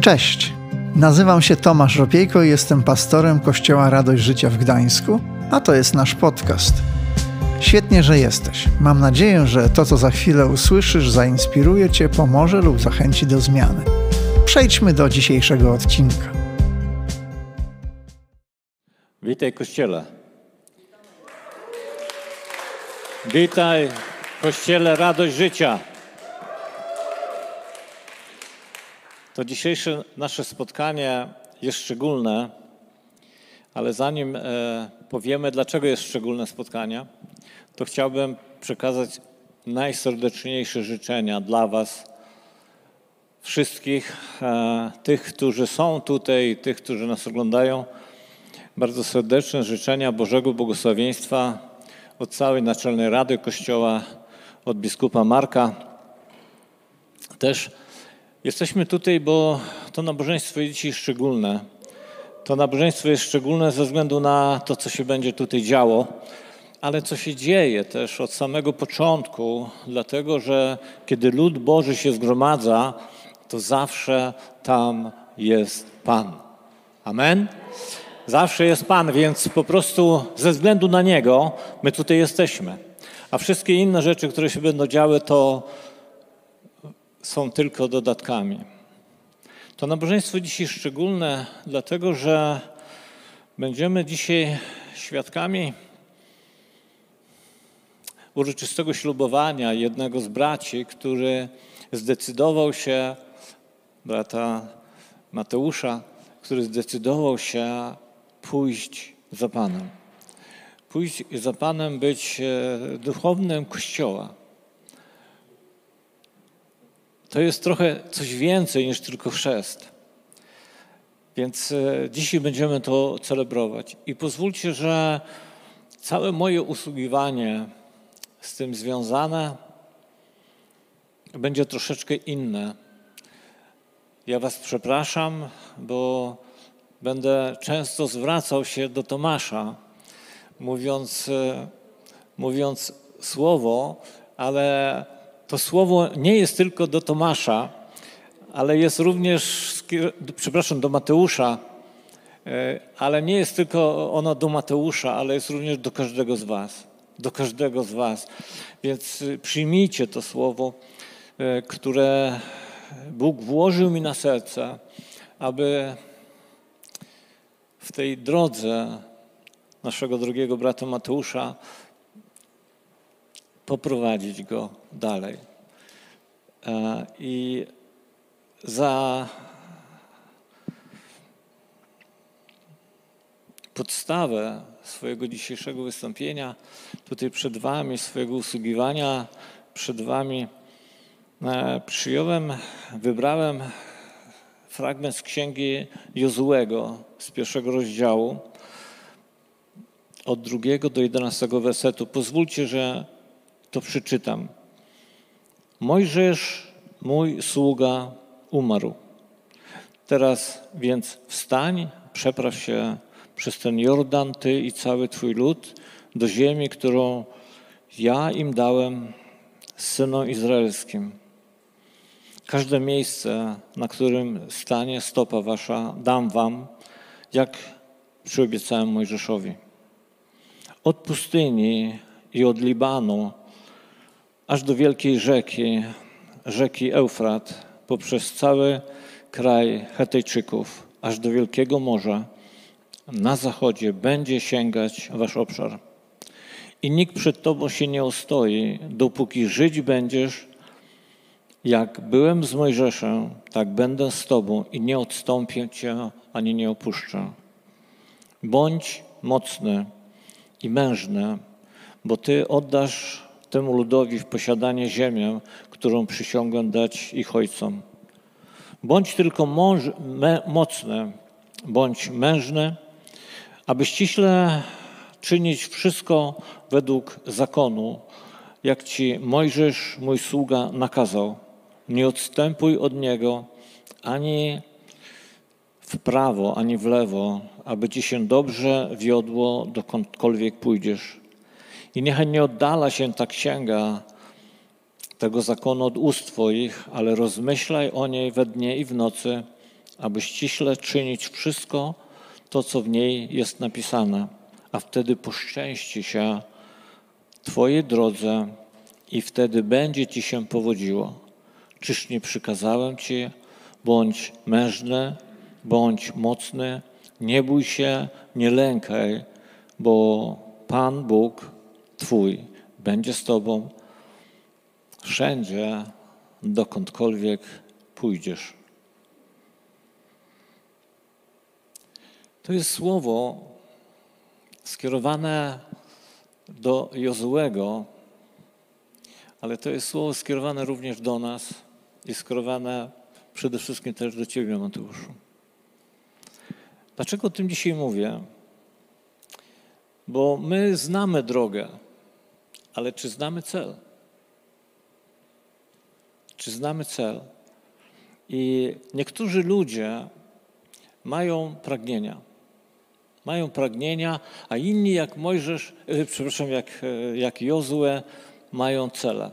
Cześć, nazywam się Tomasz Ropiejko i jestem pastorem Kościoła Radość Życia w Gdańsku, a to jest nasz podcast. Świetnie, że jesteś. Mam nadzieję, że to, co za chwilę usłyszysz, zainspiruje Cię, pomoże lub zachęci do zmiany. Przejdźmy do dzisiejszego odcinka. Witaj Kościele. Witaj Kościele Radość Życia. To dzisiejsze nasze spotkanie jest szczególne, ale zanim e, powiemy, dlaczego jest szczególne spotkanie, to chciałbym przekazać najserdeczniejsze życzenia dla Was, wszystkich e, tych, którzy są tutaj, tych, którzy nas oglądają. Bardzo serdeczne życzenia Bożego Błogosławieństwa od całej Naczelnej Rady Kościoła, od biskupa Marka. Też jesteśmy tutaj, bo to nabożeństwo jest dzisiaj szczególne. To nabożeństwo jest szczególne ze względu na to, co się będzie tutaj działo, ale co się dzieje też od samego początku, dlatego że kiedy lud Boży się zgromadza, to zawsze tam jest Pan. Amen? Zawsze jest Pan, więc po prostu ze względu na Niego my tutaj jesteśmy. A wszystkie inne rzeczy, które się będą działy, to są tylko dodatkami. To nabożeństwo dzisiaj szczególne, dlatego że będziemy dzisiaj świadkami uroczystego ślubowania jednego z braci, który zdecydował się, brata Mateusza, który zdecydował się pójść za Panem. Pójść za Panem, być e, duchownym Kościoła. To jest trochę coś więcej niż tylko chrzest. Więc e, dzisiaj będziemy to celebrować. I pozwólcie, że całe moje usługiwanie z tym związane będzie troszeczkę inne. Ja Was przepraszam, bo będę często zwracał się do Tomasza, mówiąc, e, mówiąc słowo, ale to słowo nie jest tylko do Tomasza, ale jest również, przepraszam, do Mateusza, e, ale nie jest tylko ono do Mateusza, ale jest również do każdego z Was. Do każdego z Was. Więc e, przyjmijcie to słowo, które Bóg włożył mi na serce, aby w tej drodze naszego drugiego brata Mateusza poprowadzić go dalej. E, I za podstawę swojego dzisiejszego wystąpienia, tutaj przed Wami, swojego usługiwania, przed Wami e, przyjąłem, wybrałem fragment z księgi Jozułego z pierwszego rozdziału, od drugiego do jedenastego wersetu. Pozwólcie, że to przeczytam. Mojżesz, mój sługa, umarł. Teraz więc wstań, przepraw się przez ten Jordan, ty i cały twój lud, do ziemi, którą ja im dałem synom izraelskim. Każde miejsce, na którym stanie stopa wasza, dam wam, jak przyobiecałem Mojżeszowi. Od pustyni i od Libanu, aż do wielkiej rzeki, rzeki Eufrat, poprzez cały kraj Hetejczyków, aż do Wielkiego Morza, na zachodzie będzie sięgać wasz obszar. I nikt przed tobą się nie ostoi, dopóki żyć będziesz jak byłem z Mojżeszem, tak będę z Tobą i nie odstąpię Cię ani nie opuszczę. Bądź mocny i mężny, bo Ty oddasz temu ludowi w posiadanie ziemię, którą przysiągłem dać ich ojcom. Bądź tylko mąż, me, mocny, bądź mężny, aby ściśle czynić wszystko według zakonu, jak Ci Mojżesz, mój sługa, nakazał nie odstępuj od Niego ani w prawo, ani w lewo, aby Ci się dobrze wiodło, dokądkolwiek pójdziesz. I niechaj nie oddala się ta księga tego zakonu od ust Twoich, ale rozmyślaj o niej we dnie i w nocy, aby ściśle czynić wszystko to, co w niej jest napisane, a wtedy poszczęści się Twojej drodze i wtedy będzie Ci się powodziło. Czyż nie przykazałem Ci, bądź mężny, bądź mocny, nie bój się, nie lękaj, bo Pan Bóg Twój będzie z Tobą wszędzie, dokądkolwiek pójdziesz. To jest słowo skierowane do Jozułego, ale to jest słowo skierowane również do nas i skierowane przede wszystkim też do Ciebie, Mateuszu. Dlaczego o tym dzisiaj mówię? Bo my znamy drogę, ale czy znamy cel? Czy znamy cel? I niektórzy ludzie mają pragnienia. Mają pragnienia, a inni jak Mojżesz, e, przepraszam, jak, e, jak Jozue, mają cele.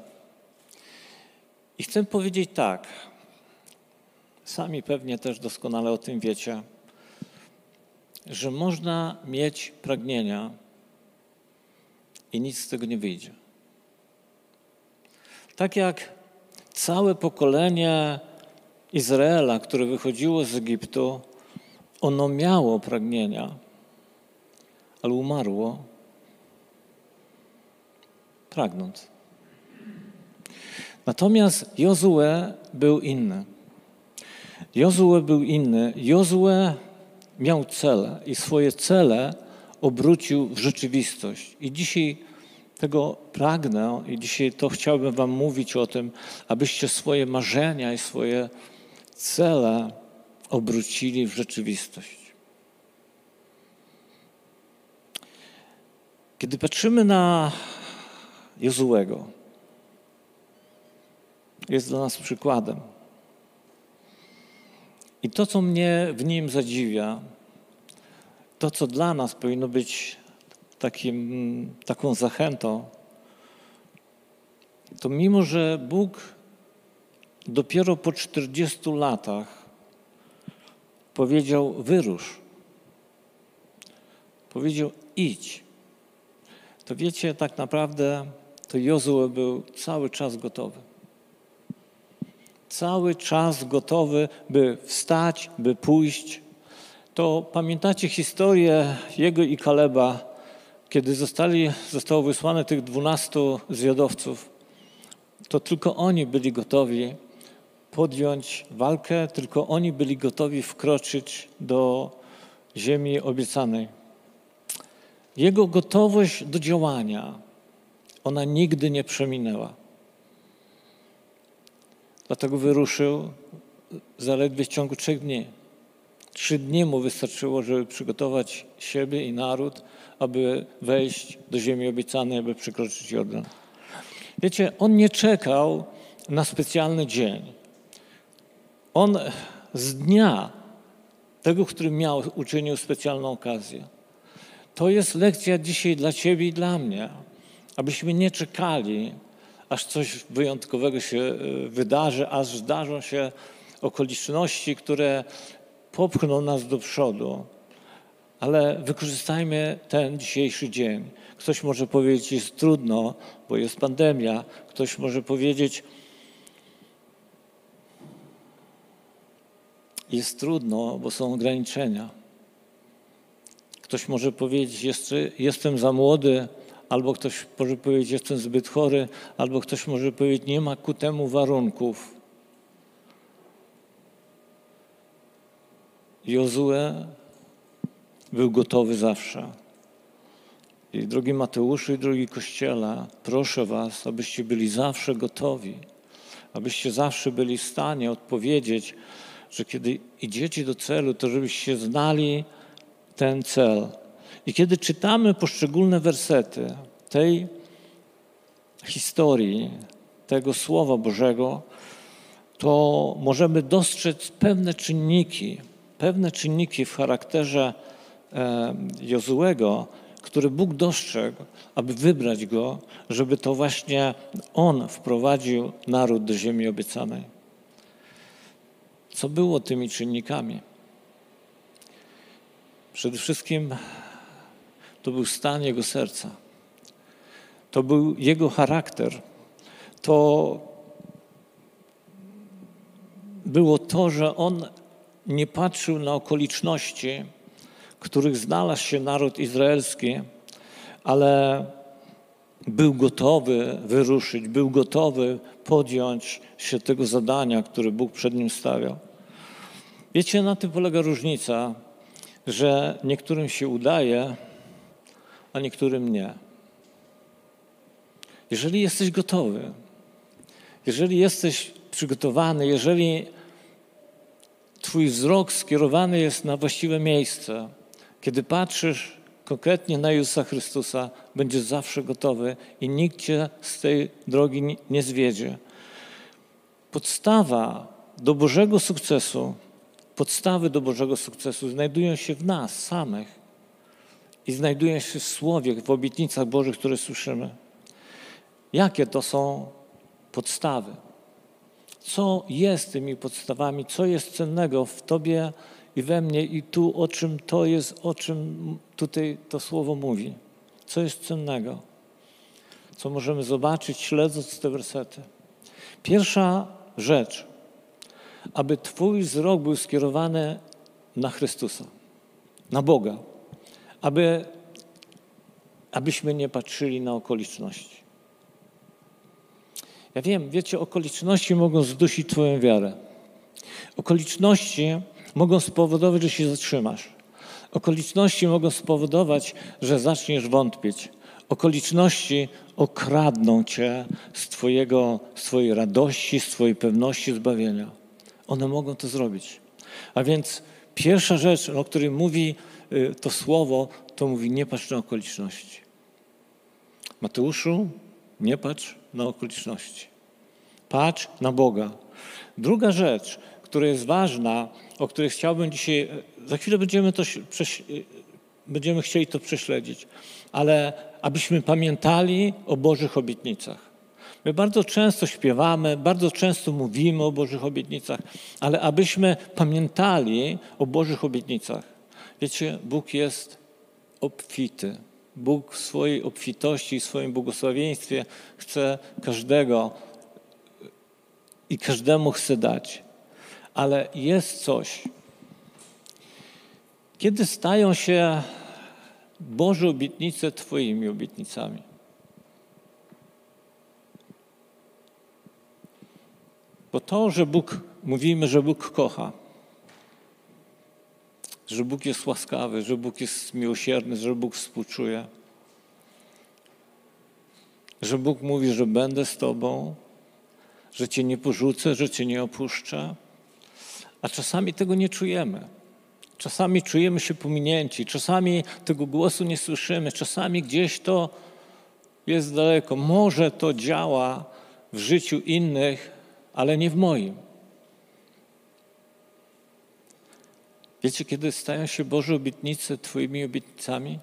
I chcę powiedzieć tak, sami pewnie też doskonale o tym wiecie, że można mieć pragnienia i nic z tego nie wyjdzie. Tak jak całe pokolenie Izraela, które wychodziło z Egiptu, ono miało pragnienia, ale umarło pragnąc. Natomiast Jozue był inny. Jozue był inny. Jozue miał cele i swoje cele obrócił w rzeczywistość. I dzisiaj tego pragnę i dzisiaj to chciałbym Wam mówić o tym, abyście swoje marzenia i swoje cele obrócili w rzeczywistość. Kiedy patrzymy na Jozułego, jest dla nas przykładem. I to, co mnie w nim zadziwia, to, co dla nas powinno być takim, taką zachętą, to mimo, że Bóg dopiero po 40 latach powiedział: wyrusz, powiedział: idź, to wiecie, tak naprawdę to Jozue był cały czas gotowy. Cały czas gotowy, by wstać, by pójść. To pamiętacie historię jego i Kaleba, kiedy zostali, zostało wysłane tych dwunastu zwiadowców, to tylko oni byli gotowi podjąć walkę, tylko oni byli gotowi wkroczyć do ziemi obiecanej. Jego gotowość do działania, ona nigdy nie przeminęła. Dlatego wyruszył zaledwie w ciągu trzech dni. Trzy dni mu wystarczyło, żeby przygotować siebie i naród, aby wejść do ziemi obiecanej, aby przekroczyć Jordan. Wiecie, on nie czekał na specjalny dzień. On z dnia tego, który miał, uczynił specjalną okazję. To jest lekcja dzisiaj dla Ciebie i dla mnie, abyśmy nie czekali, aż coś wyjątkowego się e, wydarzy, aż zdarzą się okoliczności, które popchną nas do przodu. Ale wykorzystajmy ten dzisiejszy dzień. Ktoś może powiedzieć, jest trudno, bo jest pandemia. Ktoś może powiedzieć, jest trudno, bo są ograniczenia. Ktoś może powiedzieć, jestem za młody, albo ktoś może powiedzieć, jestem zbyt chory, albo ktoś może powiedzieć, nie ma ku temu warunków. Jozue był gotowy zawsze. I drogi Mateuszu i drogi Kościele, proszę Was, abyście byli zawsze gotowi, abyście zawsze byli w stanie odpowiedzieć, że kiedy idziecie do celu, to żebyście znali, ten cel. I kiedy czytamy poszczególne wersety tej historii, tego Słowa Bożego, to możemy dostrzec pewne czynniki, pewne czynniki w charakterze e, Jozułego, które Bóg dostrzegł, aby wybrać go, żeby to właśnie on wprowadził naród do ziemi obiecanej. Co było tymi czynnikami? Przede wszystkim to był stan jego serca. To był jego charakter. To było to, że on nie patrzył na okoliczności, których znalazł się naród izraelski, ale był gotowy wyruszyć, był gotowy podjąć się tego zadania, które Bóg przed nim stawiał. Wiecie, na tym polega różnica, że niektórym się udaje, a niektórym nie. Jeżeli jesteś gotowy, jeżeli jesteś przygotowany, jeżeli Twój wzrok skierowany jest na właściwe miejsce, kiedy patrzysz konkretnie na Jezusa Chrystusa, będziesz zawsze gotowy i nikt cię z tej drogi nie zwiedzie. Podstawa do Bożego sukcesu, podstawy do Bożego sukcesu znajdują się w nas samych i znajdują się w Słowie, w obietnicach Bożych, które słyszymy. Jakie to są podstawy? Co jest tymi podstawami? Co jest cennego w Tobie i we mnie i tu, o czym to jest, o czym tutaj to słowo mówi? Co jest cennego? Co możemy zobaczyć, śledząc te wersety? Pierwsza rzecz, aby Twój wzrok był skierowany na Chrystusa, na Boga, aby, abyśmy nie patrzyli na okoliczności. Ja wiem, wiecie, okoliczności mogą zdusić Twoją wiarę. Okoliczności mogą spowodować, że się zatrzymasz. Okoliczności mogą spowodować, że zaczniesz wątpić. Okoliczności okradną cię z, twojego, z Twojej radości, z Twojej pewności zbawienia. One mogą to zrobić. A więc pierwsza rzecz, o której mówi y, to słowo, to mówi nie patrz na okoliczności. Mateuszu, nie patrz na okoliczności. Patrz na Boga. Druga rzecz, która jest ważna, o której chciałbym dzisiaj, za chwilę będziemy, to, będziemy chcieli to prześledzić, ale abyśmy pamiętali o Bożych obietnicach. My bardzo często śpiewamy, bardzo często mówimy o Bożych obietnicach, ale abyśmy pamiętali o Bożych obietnicach. Wiecie, Bóg jest obfity. Bóg w swojej obfitości, w swoim błogosławieństwie chce każdego i każdemu chce dać. Ale jest coś. Kiedy stają się Boże obietnice Twoimi obietnicami? Bo to, że Bóg, mówimy, że Bóg kocha, że Bóg jest łaskawy, że Bóg jest miłosierny, że Bóg współczuje, że Bóg mówi, że będę z Tobą, że Cię nie porzucę, że Cię nie opuszczę, a czasami tego nie czujemy. Czasami czujemy się pominięci, czasami tego głosu nie słyszymy, czasami gdzieś to jest daleko. Może to działa w życiu innych, ale nie w moim. Wiecie, kiedy stają się Boże obietnice Twoimi obietnicami?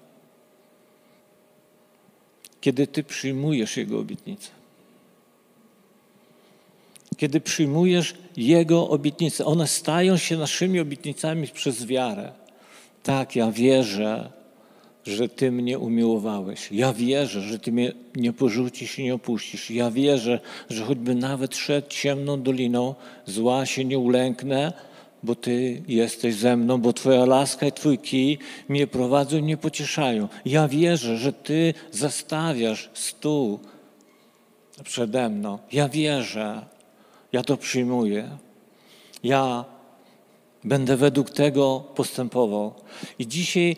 Kiedy Ty przyjmujesz Jego obietnicę. Kiedy przyjmujesz Jego obietnice, one stają się naszymi obietnicami przez wiarę. Tak, ja wierzę, że Ty mnie umiłowałeś. Ja wierzę, że Ty mnie nie porzucisz i nie opuścisz. Ja wierzę, że choćby nawet szedł ciemną doliną, zła się nie ulęknę, bo Ty jesteś ze mną, bo Twoja laska i Twój kij mnie prowadzą i mnie pocieszają. Ja wierzę, że Ty zastawiasz stół przede mną. Ja wierzę, ja to przyjmuję. Ja będę według tego postępował. I dzisiaj,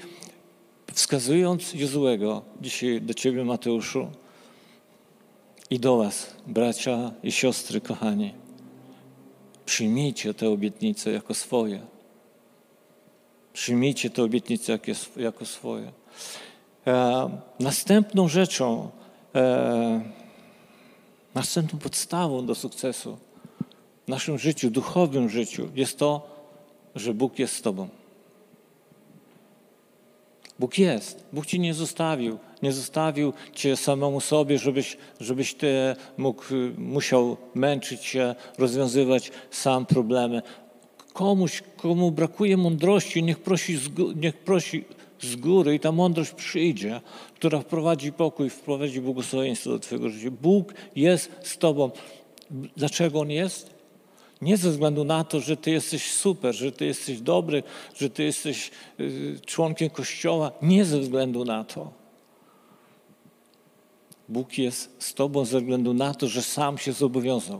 wskazując Jozułego, dzisiaj do Ciebie, Mateuszu, i do Was, bracia i siostry, kochani, przyjmijcie te obietnice jako swoje. Przyjmijcie te obietnice jako swoje. E, następną rzeczą, e, następną podstawą do sukcesu w naszym życiu, duchowym życiu jest to, że Bóg jest z Tobą. Bóg jest. Bóg Ci nie zostawił. Nie zostawił Cię samemu sobie, żebyś, żebyś Ty mógł, musiał męczyć się, rozwiązywać sam problemy. komuś, komu brakuje mądrości, niech prosi, niech prosi z góry i ta mądrość przyjdzie, która wprowadzi pokój, wprowadzi błogosławieństwo do Twojego życia. Bóg jest z Tobą. Dlaczego On jest? Nie ze względu na to, że Ty jesteś super, że Ty jesteś dobry, że Ty jesteś y, członkiem Kościoła. Nie ze względu na to. Bóg jest z Tobą ze względu na to, że sam się zobowiązał.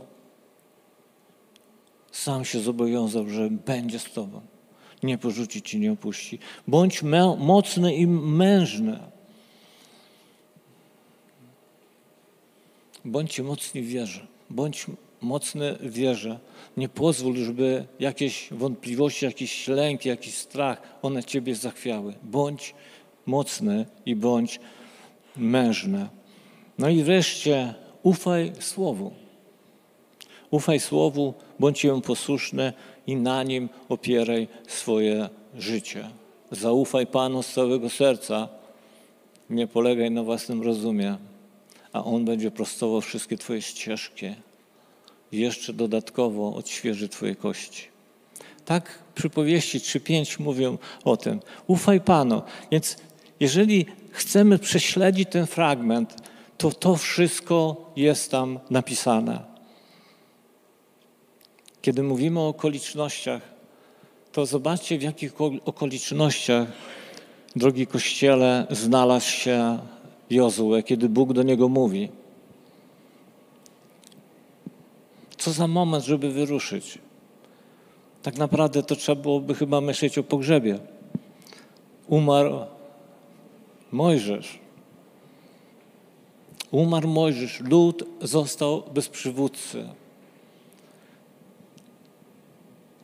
Sam się zobowiązał, że będzie z Tobą. Nie porzuci Ci, nie opuści. Bądź mocny i mężny. Bądźcie mocni w wierze. Bądź mocny w wierze. Nie pozwól, żeby jakieś wątpliwości, jakiś lęk, jakiś strach, one Ciebie zachwiały. Bądź mocny i bądź mężny. No i wreszcie ufaj Słowu. Ufaj Słowu, bądź jemu posłuszny i na nim opieraj swoje życie. Zaufaj Panu z całego serca, nie polegaj na własnym rozumie, a On będzie prostował wszystkie Twoje ścieżki. Jeszcze dodatkowo odświeży Twoje kości. Tak przypowieści 3-5 mówią o tym. Ufaj Panu. Więc jeżeli chcemy prześledzić ten fragment, to to wszystko jest tam napisane. Kiedy mówimy o okolicznościach, to zobaczcie, w jakich okolicznościach, drogi Kościele, znalazł się Jozue, kiedy Bóg do niego mówi. Co za moment, żeby wyruszyć. Tak naprawdę to trzeba byłoby chyba myśleć o pogrzebie. Umarł Mojżesz. Umarł Mojżesz, lud został bez przywódcy.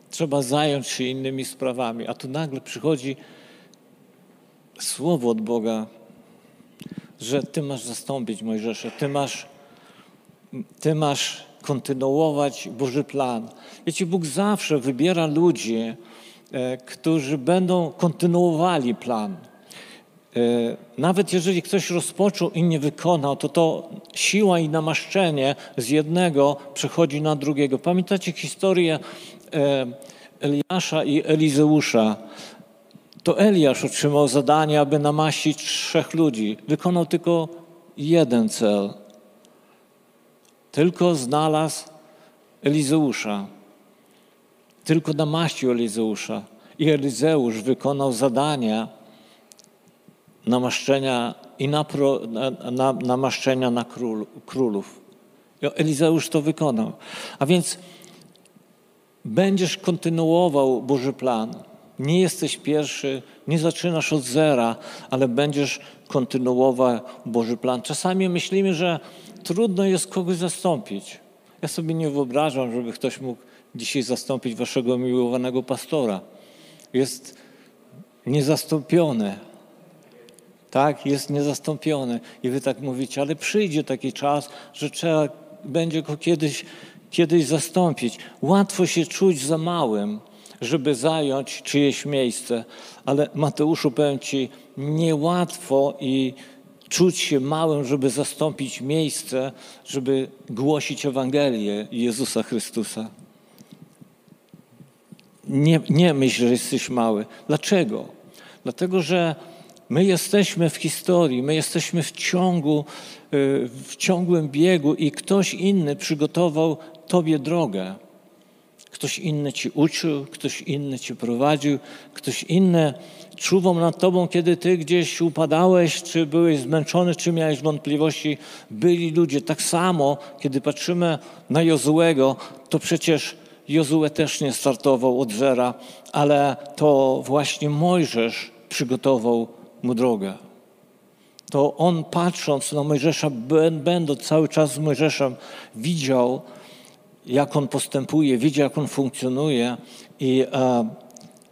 Trzeba zająć się innymi sprawami, a tu nagle przychodzi słowo od Boga, że Ty masz zastąpić Mojżesza, Ty masz, ty masz kontynuować Boży plan. Wiecie, Bóg zawsze wybiera ludzi, e, którzy będą kontynuowali plan. E, nawet jeżeli ktoś rozpoczął i nie wykonał, to to siła i namaszczenie z jednego przechodzi na drugiego. Pamiętacie historię e, Eliasza i Elizeusza? To Eliasz otrzymał zadanie, aby namaścić trzech ludzi. Wykonał tylko jeden cel. Tylko znalazł Elizeusza. Tylko namaścił Elizeusza. I Elizeusz wykonał zadania, namaszczenia i na, na, namaszczenia na król, królów. Elizeusz to wykonał. A więc będziesz kontynuował Boży plan. Nie jesteś pierwszy, nie zaczynasz od zera, ale będziesz kontynuował Boży plan. Czasami myślimy, że trudno jest kogoś zastąpić. Ja sobie nie wyobrażam, żeby ktoś mógł dzisiaj zastąpić waszego miłowanego pastora. Jest niezastąpiony tak, jest niezastąpiony. I wy tak mówicie, ale przyjdzie taki czas, że trzeba będzie go kiedyś, kiedyś zastąpić. Łatwo się czuć za małym, żeby zająć czyjeś miejsce, ale Mateuszu powiem Ci, niełatwo i czuć się małym, żeby zastąpić miejsce, żeby głosić Ewangelię Jezusa Chrystusa. Nie, nie myśl, że jesteś mały. Dlaczego? Dlatego, że My jesteśmy w historii, my jesteśmy w ciągu, y, w ciągłym biegu i ktoś inny przygotował Tobie drogę. Ktoś inny Ci uczył, ktoś inny Ci prowadził, ktoś inny czuwał nad Tobą, kiedy Ty gdzieś upadałeś, czy byłeś zmęczony, czy miałeś wątpliwości. Byli ludzie. Tak samo, kiedy patrzymy na Jozułego, to przecież Jozue też nie startował od zera, ale to właśnie Mojżesz przygotował mu drogę. To on patrząc na Mojżesza, będąc cały czas z Mojżeszem, widział, jak on postępuje, widział, jak on funkcjonuje i e,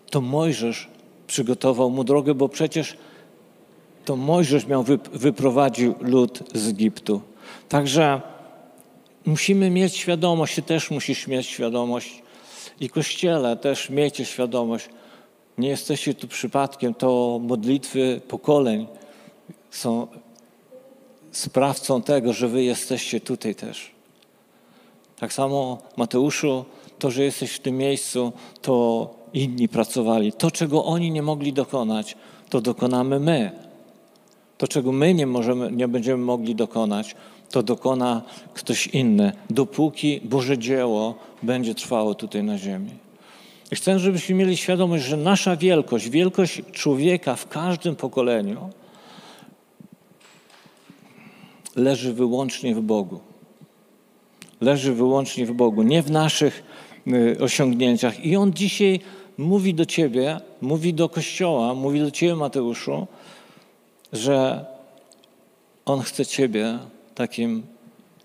to Mojżesz przygotował mu drogę, bo przecież to Mojżesz miał wyprowadził lud z Egiptu. Także musimy mieć świadomość, ty też musisz mieć świadomość i Kościele też miejcie świadomość, nie jesteście tu przypadkiem, to modlitwy pokoleń są sprawcą tego, że wy jesteście tutaj też. Tak samo Mateuszu, to, że jesteś w tym miejscu, to inni pracowali. To, czego oni nie mogli dokonać, to dokonamy my. To, czego my nie, możemy, nie będziemy mogli dokonać, to dokona ktoś inny, dopóki Boże dzieło będzie trwało tutaj na ziemi. I chcę, żebyśmy mieli świadomość, że nasza wielkość, wielkość człowieka w każdym pokoleniu leży wyłącznie w Bogu. Leży wyłącznie w Bogu, nie w naszych y, osiągnięciach. I On dzisiaj mówi do Ciebie, mówi do Kościoła, mówi do Ciebie, Mateuszu, że On chce Ciebie takim,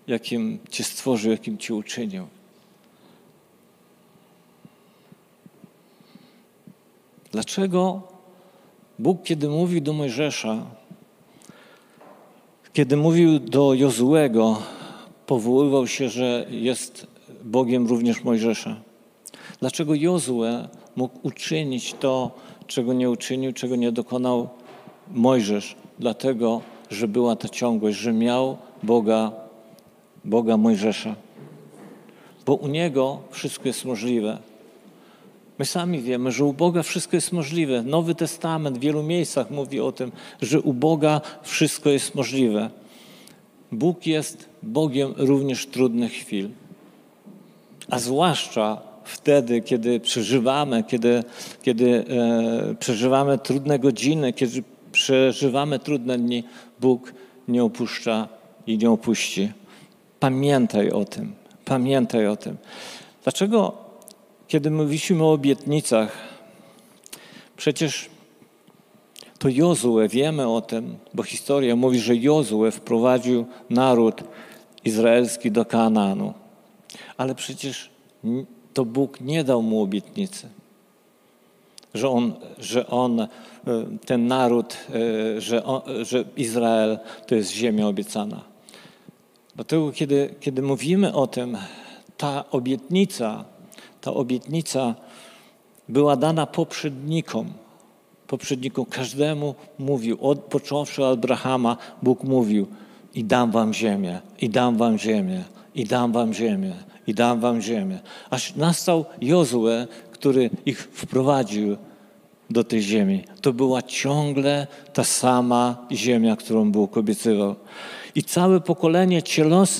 jakim Cię stworzył, jakim Cię uczynił. Dlaczego Bóg, kiedy mówił do Mojżesza, kiedy mówił do Jozułego, powoływał się, że jest Bogiem również Mojżesza? Dlaczego Jozue mógł uczynić to, czego nie uczynił, czego nie dokonał Mojżesz? Dlatego, że była ta ciągłość, że miał Boga, Boga Mojżesza. Bo u Niego wszystko jest możliwe. My sami wiemy, że u Boga wszystko jest możliwe. Nowy Testament w wielu miejscach mówi o tym, że u Boga wszystko jest możliwe. Bóg jest Bogiem również trudnych chwil. A zwłaszcza wtedy, kiedy przeżywamy, kiedy, kiedy e, przeżywamy trudne godziny, kiedy przeżywamy trudne dni, Bóg nie opuszcza i nie opuści. Pamiętaj o tym. Pamiętaj o tym. Dlaczego kiedy mówiliśmy o obietnicach, przecież to Jozue, wiemy o tym, bo historia mówi, że Jozue wprowadził naród izraelski do Kanaanu. Ale przecież to Bóg nie dał mu obietnicy, że on, że on e, ten naród, e, że, on, że Izrael to jest ziemia obiecana. Dlatego, kiedy, kiedy mówimy o tym, ta obietnica, ta obietnica była dana poprzednikom. Poprzednikom każdemu mówił, od, począwszy od Abrahama, Bóg mówił i dam wam ziemię, i dam wam ziemię, i dam wam ziemię, i dam wam ziemię. Aż nastał Jozue, który ich wprowadził do tej ziemi. To była ciągle ta sama ziemia, którą Bóg obiecywał. I całe pokolenie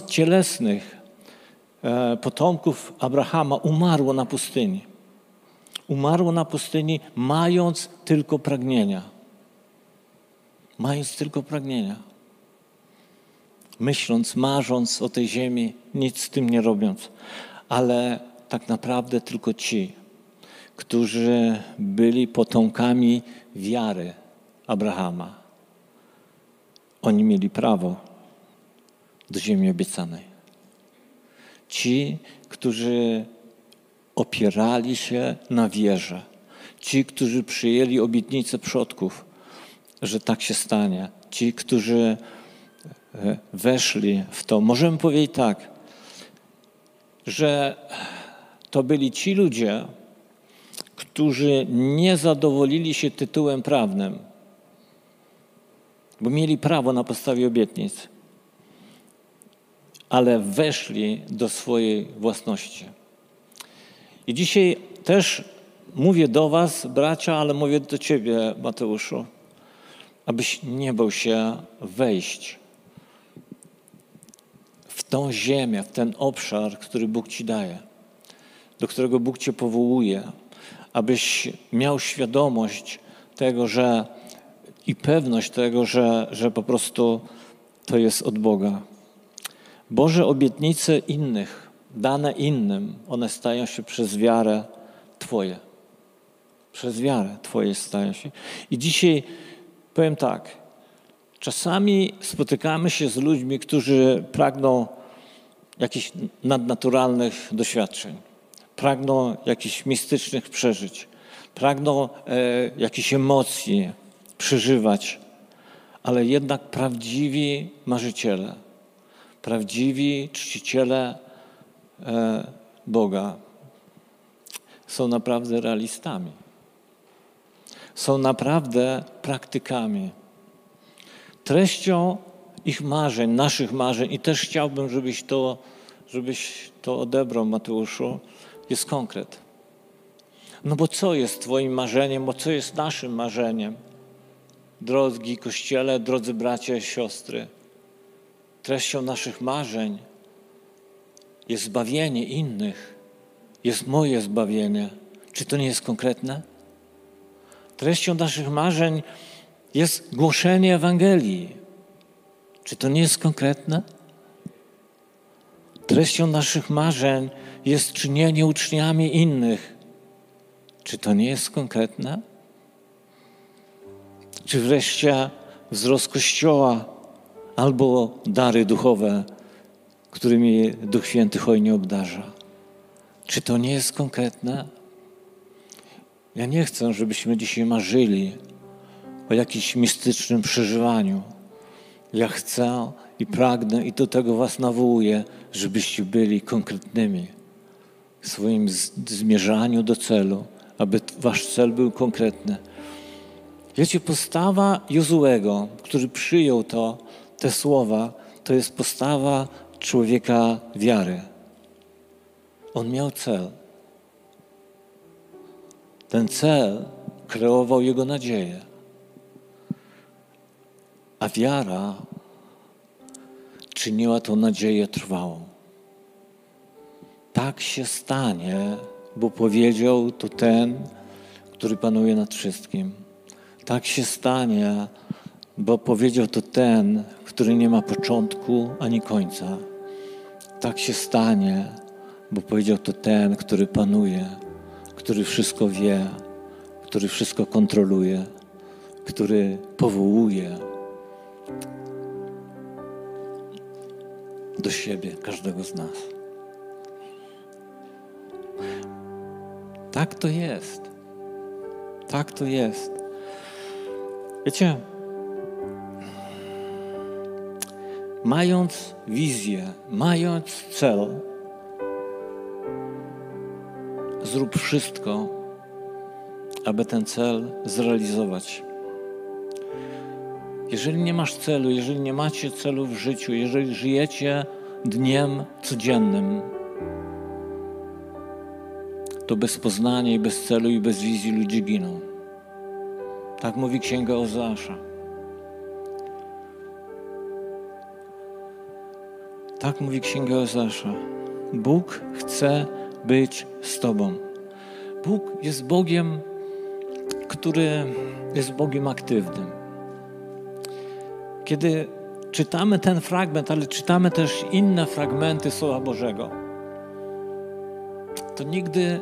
cielesnych E, potomków Abrahama umarło na pustyni. Umarło na pustyni, mając tylko pragnienia. Mając tylko pragnienia. Myśląc, marząc o tej ziemi, nic z tym nie robiąc. Ale tak naprawdę tylko ci, którzy byli potomkami wiary Abrahama, oni mieli prawo do ziemi obiecanej. Ci, którzy opierali się na wierze. Ci, którzy przyjęli obietnicę przodków, że tak się stanie. Ci, którzy e, weszli w to. Możemy powiedzieć tak, że to byli ci ludzie, którzy nie zadowolili się tytułem prawnym, bo mieli prawo na podstawie obietnic ale weszli do swojej własności. I dzisiaj też mówię do Was, bracia, ale mówię do Ciebie, Mateuszu, abyś nie bał się wejść w tą ziemię, w ten obszar, który Bóg Ci daje, do którego Bóg Cię powołuje, abyś miał świadomość tego, że i pewność tego, że, że po prostu to jest od Boga. Boże obietnice innych, dane innym, one stają się przez wiarę Twoje. Przez wiarę Twoje stają się. I dzisiaj powiem tak. Czasami spotykamy się z ludźmi, którzy pragną jakichś nadnaturalnych doświadczeń, pragną jakichś mistycznych przeżyć, pragną e, jakichś emocji przeżywać, ale jednak prawdziwi marzyciele prawdziwi czciciele Boga są naprawdę realistami. Są naprawdę praktykami. Treścią ich marzeń, naszych marzeń, i też chciałbym, żebyś to, żebyś to odebrał, Mateuszu, jest konkret. No bo co jest Twoim marzeniem, bo co jest naszym marzeniem? Drogi Kościele, drodzy bracia i siostry, treścią naszych marzeń jest zbawienie innych, jest moje zbawienie. Czy to nie jest konkretne? Treścią naszych marzeń jest głoszenie Ewangelii. Czy to nie jest konkretne? Treścią naszych marzeń jest czynienie uczniami innych. Czy to nie jest konkretne? Czy wreszcie wzrost Kościoła albo dary duchowe, którymi Duch Święty hojnie obdarza? Czy to nie jest konkretne? Ja nie chcę, żebyśmy dzisiaj marzyli o jakimś mistycznym przeżywaniu. Ja chcę i pragnę i do tego Was nawołuję, żebyście byli konkretnymi w swoim zmierzaniu do celu, aby Wasz cel był konkretny. Wiecie, postawa Jozułego, który przyjął to, te słowa, to jest postawa człowieka wiary. On miał cel. Ten cel kreował jego nadzieję. A wiara czyniła tą nadzieję trwałą. Tak się stanie, bo powiedział to ten, który panuje nad wszystkim. Tak się stanie, bo powiedział to ten, który nie ma początku ani końca. Tak się stanie, bo powiedział to ten, który panuje, który wszystko wie, który wszystko kontroluje, który powołuje do siebie każdego z nas. Tak to jest. Tak to jest. Wiecie, mając wizję, mając cel, zrób wszystko, aby ten cel zrealizować. Jeżeli nie masz celu, jeżeli nie macie celu w życiu, jeżeli żyjecie dniem codziennym, to bez poznania i bez celu i bez wizji ludzie giną. Tak mówi Księga Ozeasza. Tak mówi Księga Ozeasza. Bóg chce być z Tobą. Bóg jest Bogiem, który jest Bogiem aktywnym. Kiedy czytamy ten fragment, ale czytamy też inne fragmenty Słowa Bożego, to nigdy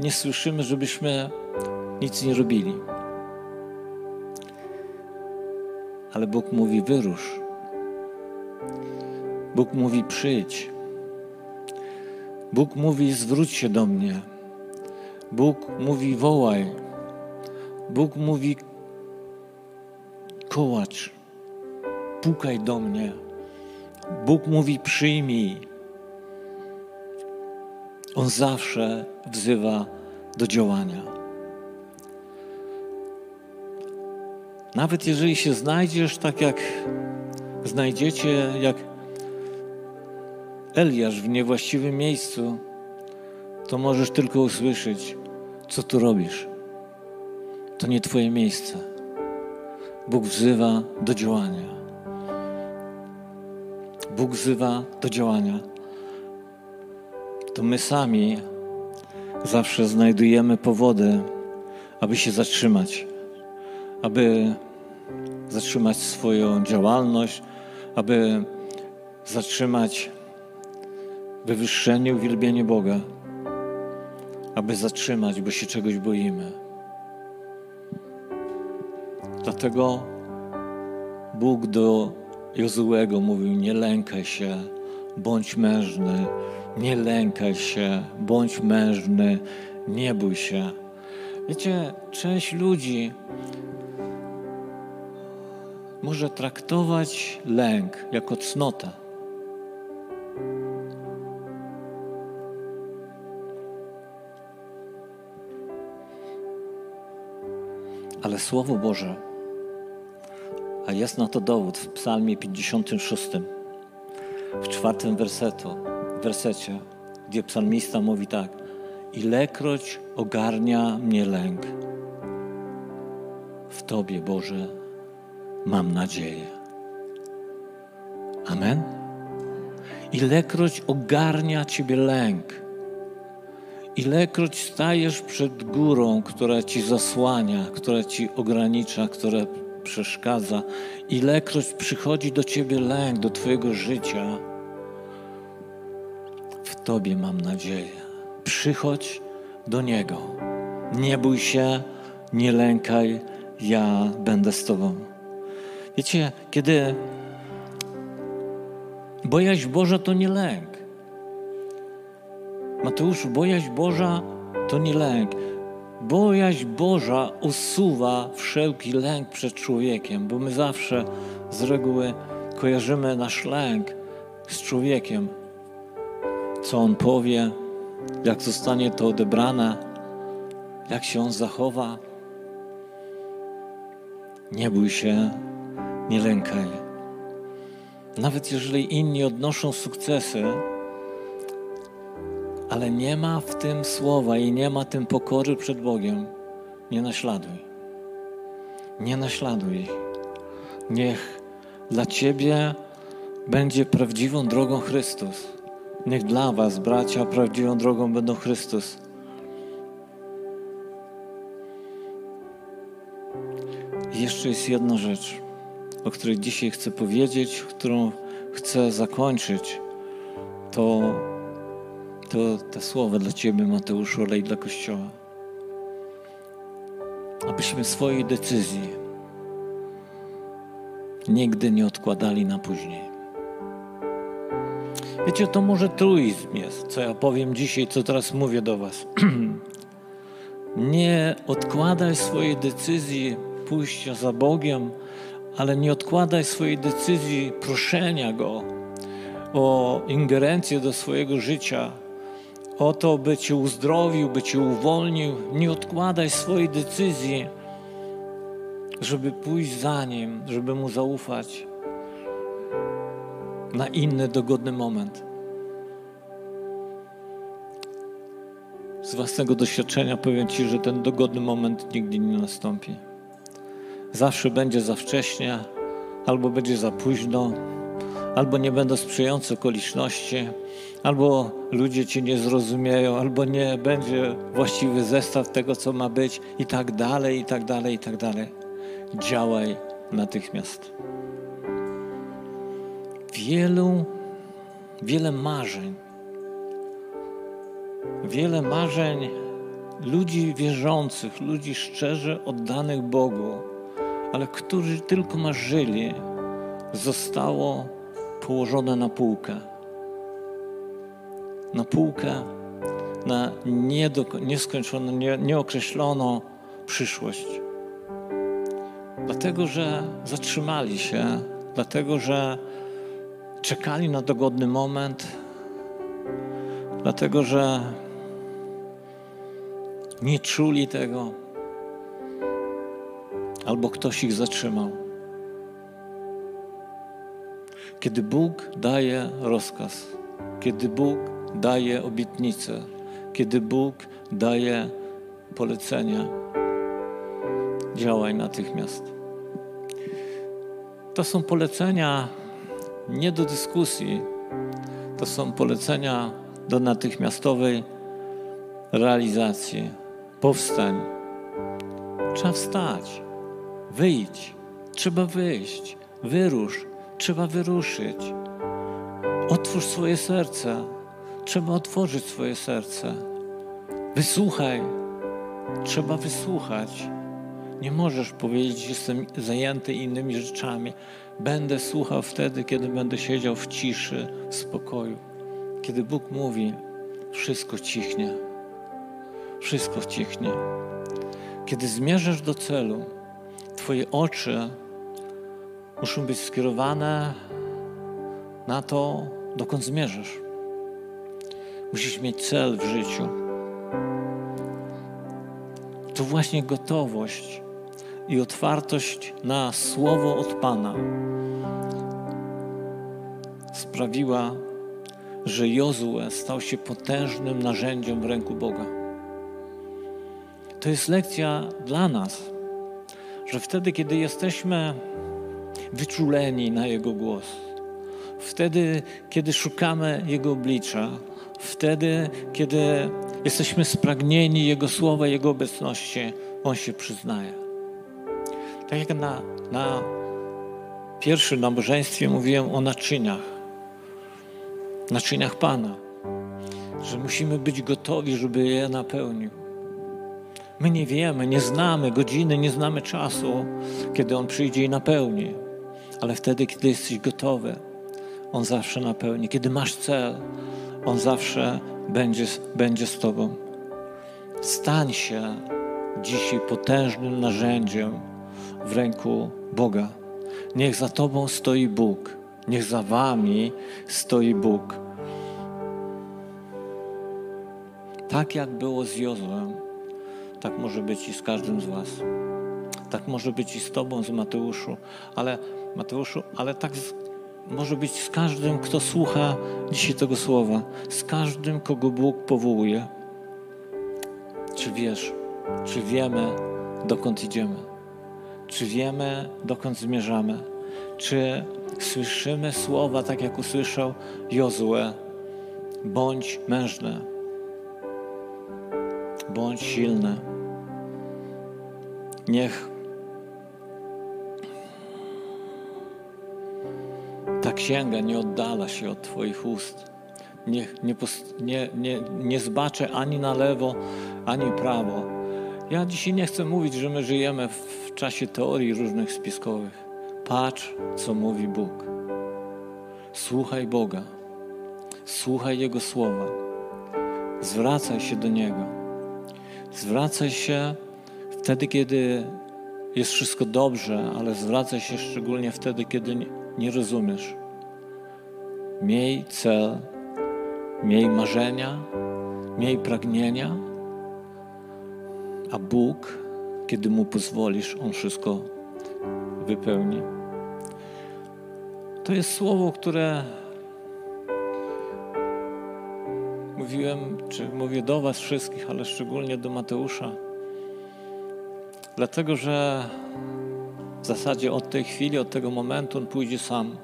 nie słyszymy, żebyśmy nic nie robili. Ale Bóg mówi: wyrusz. Bóg mówi: przyjdź. Bóg mówi: zwróć się do mnie. Bóg mówi: wołaj. Bóg mówi: kołacz, pukaj do mnie. Bóg mówi: przyjmij. On zawsze wzywa do działania. Nawet jeżeli się znajdziesz tak jak znajdziecie, jak Eliasz w niewłaściwym miejscu, to możesz tylko usłyszeć, co tu robisz. To nie Twoje miejsce. Bóg wzywa do działania. Bóg wzywa do działania. To my sami zawsze znajdujemy powody, aby się zatrzymać, aby zatrzymać swoją działalność, aby zatrzymać wywyższenie, uwielbienie Boga, aby zatrzymać, bo się czegoś boimy. Dlatego Bóg do Jozułego mówił: Nie lękaj się, bądź mężny, nie lękaj się, bądź mężny, nie bój się. Wiecie, część ludzi może traktować lęk jako cnotę. Ale Słowo Boże, a jest na to dowód w Psalmie 56, w czwartym wersetu, wersecie, gdzie psalmista mówi tak: Ilekroć ogarnia mnie lęk, w Tobie, Boże, mam nadzieję. Amen. Ilekroć ogarnia Ciebie lęk, ilekroć stajesz przed górą, która Ci zasłania, która Ci ogranicza, która przeszkadza, ilekroć przychodzi do Ciebie lęk, do Twojego życia, w Tobie mam nadzieję. Przychodź do Niego. Nie bój się, nie lękaj, ja będę z Tobą. Wiecie, kiedy bojaźń Boża to nie lęk. Mateusz, bojaźń Boża to nie lęk. Bojaźń Boża usuwa wszelki lęk przed człowiekiem, bo my zawsze z reguły kojarzymy nasz lęk z człowiekiem. Co on powie, jak zostanie to odebrane, jak się on zachowa. Nie bój się, nie lękaj. Nawet jeżeli inni odnoszą sukcesy, ale nie ma w tym słowa i nie ma tym pokory przed Bogiem, nie naśladuj. Nie naśladuj. Niech dla Ciebie będzie prawdziwą drogą Chrystus. Niech dla Was, bracia, prawdziwą drogą będą Chrystus. Jeszcze jest jedna rzecz, o której dzisiaj chcę powiedzieć, którą chcę zakończyć. To to te słowa dla Ciebie, Mateuszu, ale i dla Kościoła. Abyśmy swojej decyzji nigdy nie odkładali na później. Wiecie, to może truizm jest, co ja powiem dzisiaj, co teraz mówię do Was. nie odkładaj swojej decyzji pójścia za Bogiem, ale nie odkładaj swojej decyzji proszenia Go o ingerencję do swojego życia, o to, by Cię uzdrowił, by Cię uwolnił. Nie odkładaj swojej decyzji, żeby pójść za Nim, żeby Mu zaufać na inny dogodny moment. Z własnego doświadczenia powiem Ci, że ten dogodny moment nigdy nie nastąpi. Zawsze będzie za wcześnie, albo będzie za późno, albo nie będą sprzyjające okoliczności albo ludzie cię nie zrozumieją, albo nie będzie właściwy zestaw tego, co ma być, i tak dalej, i tak dalej, i tak dalej. Działaj natychmiast. Wielu, wiele marzeń, wiele marzeń ludzi wierzących, ludzi szczerze oddanych Bogu, ale którzy tylko marzyli, zostało położone na półkę na półkę, na nieskończoną, nie, nieokreśloną przyszłość. Dlatego, że zatrzymali się, dlatego, że czekali na dogodny moment, dlatego, że nie czuli tego, albo ktoś ich zatrzymał. Kiedy Bóg daje rozkaz, kiedy Bóg daje obietnicę, kiedy Bóg daje polecenia, działaj natychmiast. To są polecenia nie do dyskusji, to są polecenia do natychmiastowej realizacji. Powstań. Trzeba wstać, wyjdź, trzeba wyjść, wyrusz, trzeba wyruszyć. Otwórz swoje serce Trzeba otworzyć swoje serce. Wysłuchaj. Trzeba wysłuchać. Nie możesz powiedzieć, jestem zajęty innymi rzeczami. Będę słuchał wtedy, kiedy będę siedział w ciszy, w spokoju. Kiedy Bóg mówi, wszystko cichnie. Wszystko cichnie. Kiedy zmierzasz do celu, Twoje oczy muszą być skierowane na to, dokąd zmierzasz. Musisz mieć cel w życiu. To właśnie gotowość i otwartość na słowo od Pana sprawiła, że Jozue stał się potężnym narzędziem w ręku Boga. To jest lekcja dla nas, że wtedy, kiedy jesteśmy wyczuleni na Jego głos, wtedy, kiedy szukamy Jego oblicza, wtedy, kiedy jesteśmy spragnieni Jego słowa, Jego obecności, On się przyznaje. Tak jak na, na pierwszym nabożeństwie mówiłem o naczyniach, naczyniach Pana, że musimy być gotowi, żeby je napełnił. My nie wiemy, nie znamy godziny, nie znamy czasu, kiedy On przyjdzie i napełni, ale wtedy, kiedy jesteś gotowy, On zawsze napełni. Kiedy masz cel, On zawsze będzie, będzie z Tobą. Stań się dzisiaj potężnym narzędziem w ręku Boga. Niech za Tobą stoi Bóg, niech za Wami stoi Bóg. Tak jak było z Jozłem, tak może być i z każdym z Was. Tak może być i z Tobą, z Mateuszu, ale Mateuszu, ale tak z, może być z każdym, kto słucha dzisiaj tego słowa, z każdym, kogo Bóg powołuje. Czy wiesz, czy wiemy, dokąd idziemy? Czy wiemy, dokąd zmierzamy? Czy słyszymy słowa, tak jak usłyszał Jozue? Bądź mężny, bądź silny. Niech ta księga nie oddala się od Twoich ust. Niech nie, nie, nie, nie zbaczę ani na lewo, ani prawo. Ja dzisiaj nie chcę mówić, że my żyjemy w czasie teorii różnych spiskowych. Patrz, co mówi Bóg. Słuchaj Boga. Słuchaj Jego słowa. Zwracaj się do Niego. Zwracaj się wtedy, kiedy jest wszystko dobrze, ale zwracaj się szczególnie wtedy, kiedy nie rozumiesz. Miej cel, miej marzenia, miej pragnienia, a Bóg, kiedy Mu pozwolisz, On wszystko wypełni. To jest słowo, które mówiłem, czy mówię do Was wszystkich, ale szczególnie do Mateusza. Dlatego, że w zasadzie od tej chwili, od tego momentu on pójdzie sam.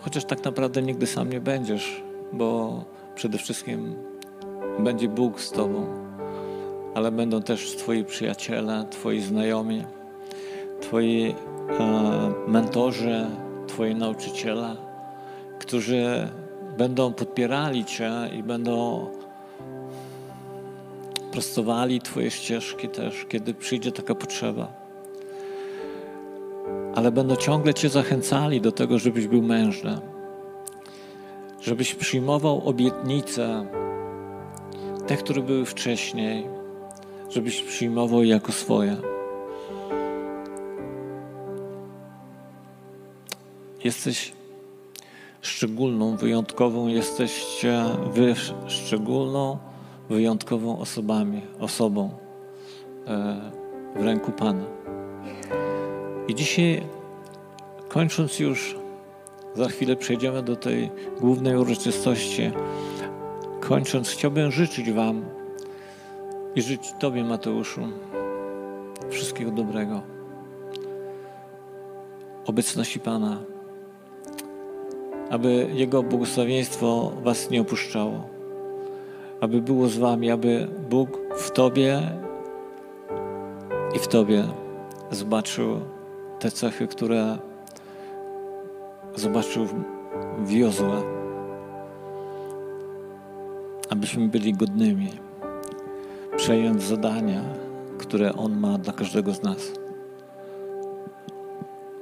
Chociaż tak naprawdę nigdy sam nie będziesz, bo przede wszystkim będzie Bóg z Tobą, ale będą też Twoi przyjaciele, Twoi znajomi, Twoi e, mentorzy, Twoi nauczyciele, którzy będą podpierali Cię i będą prostowali Twoje ścieżki też, kiedy przyjdzie taka potrzeba. Ale będą ciągle Cię zachęcali do tego, żebyś był mężny, żebyś przyjmował obietnice, te, które były wcześniej, żebyś przyjmował jako swoje. Jesteś szczególną, wyjątkową, jesteście wy szczególną, wyjątkową osobami, osobą e, w ręku Pana. I dzisiaj, kończąc już, za chwilę przejdziemy do tej głównej uroczystości. Kończąc, chciałbym życzyć Wam i życzyć Tobie, Mateuszu, wszystkiego dobrego. Obecności Pana, aby Jego błogosławieństwo Was nie opuszczało aby było z Wami, aby Bóg w Tobie i w Tobie zobaczył te cechy, które zobaczył w Jozue, abyśmy byli godnymi przejąć zadania, które On ma dla każdego z nas.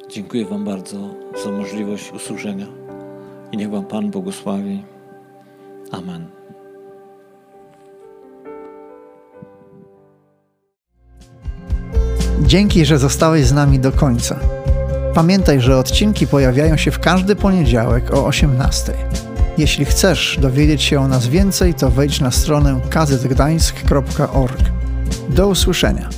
Dziękuję Wam bardzo za możliwość usłużenia i niech Wam Pan błogosławi. Amen. Dzięki, że zostałeś z nami do końca. Pamiętaj, że odcinki pojawiają się w każdy poniedziałek o 18. Jeśli chcesz dowiedzieć się o nas więcej, to wejdź na stronę kazetgdańsk.org. Do usłyszenia.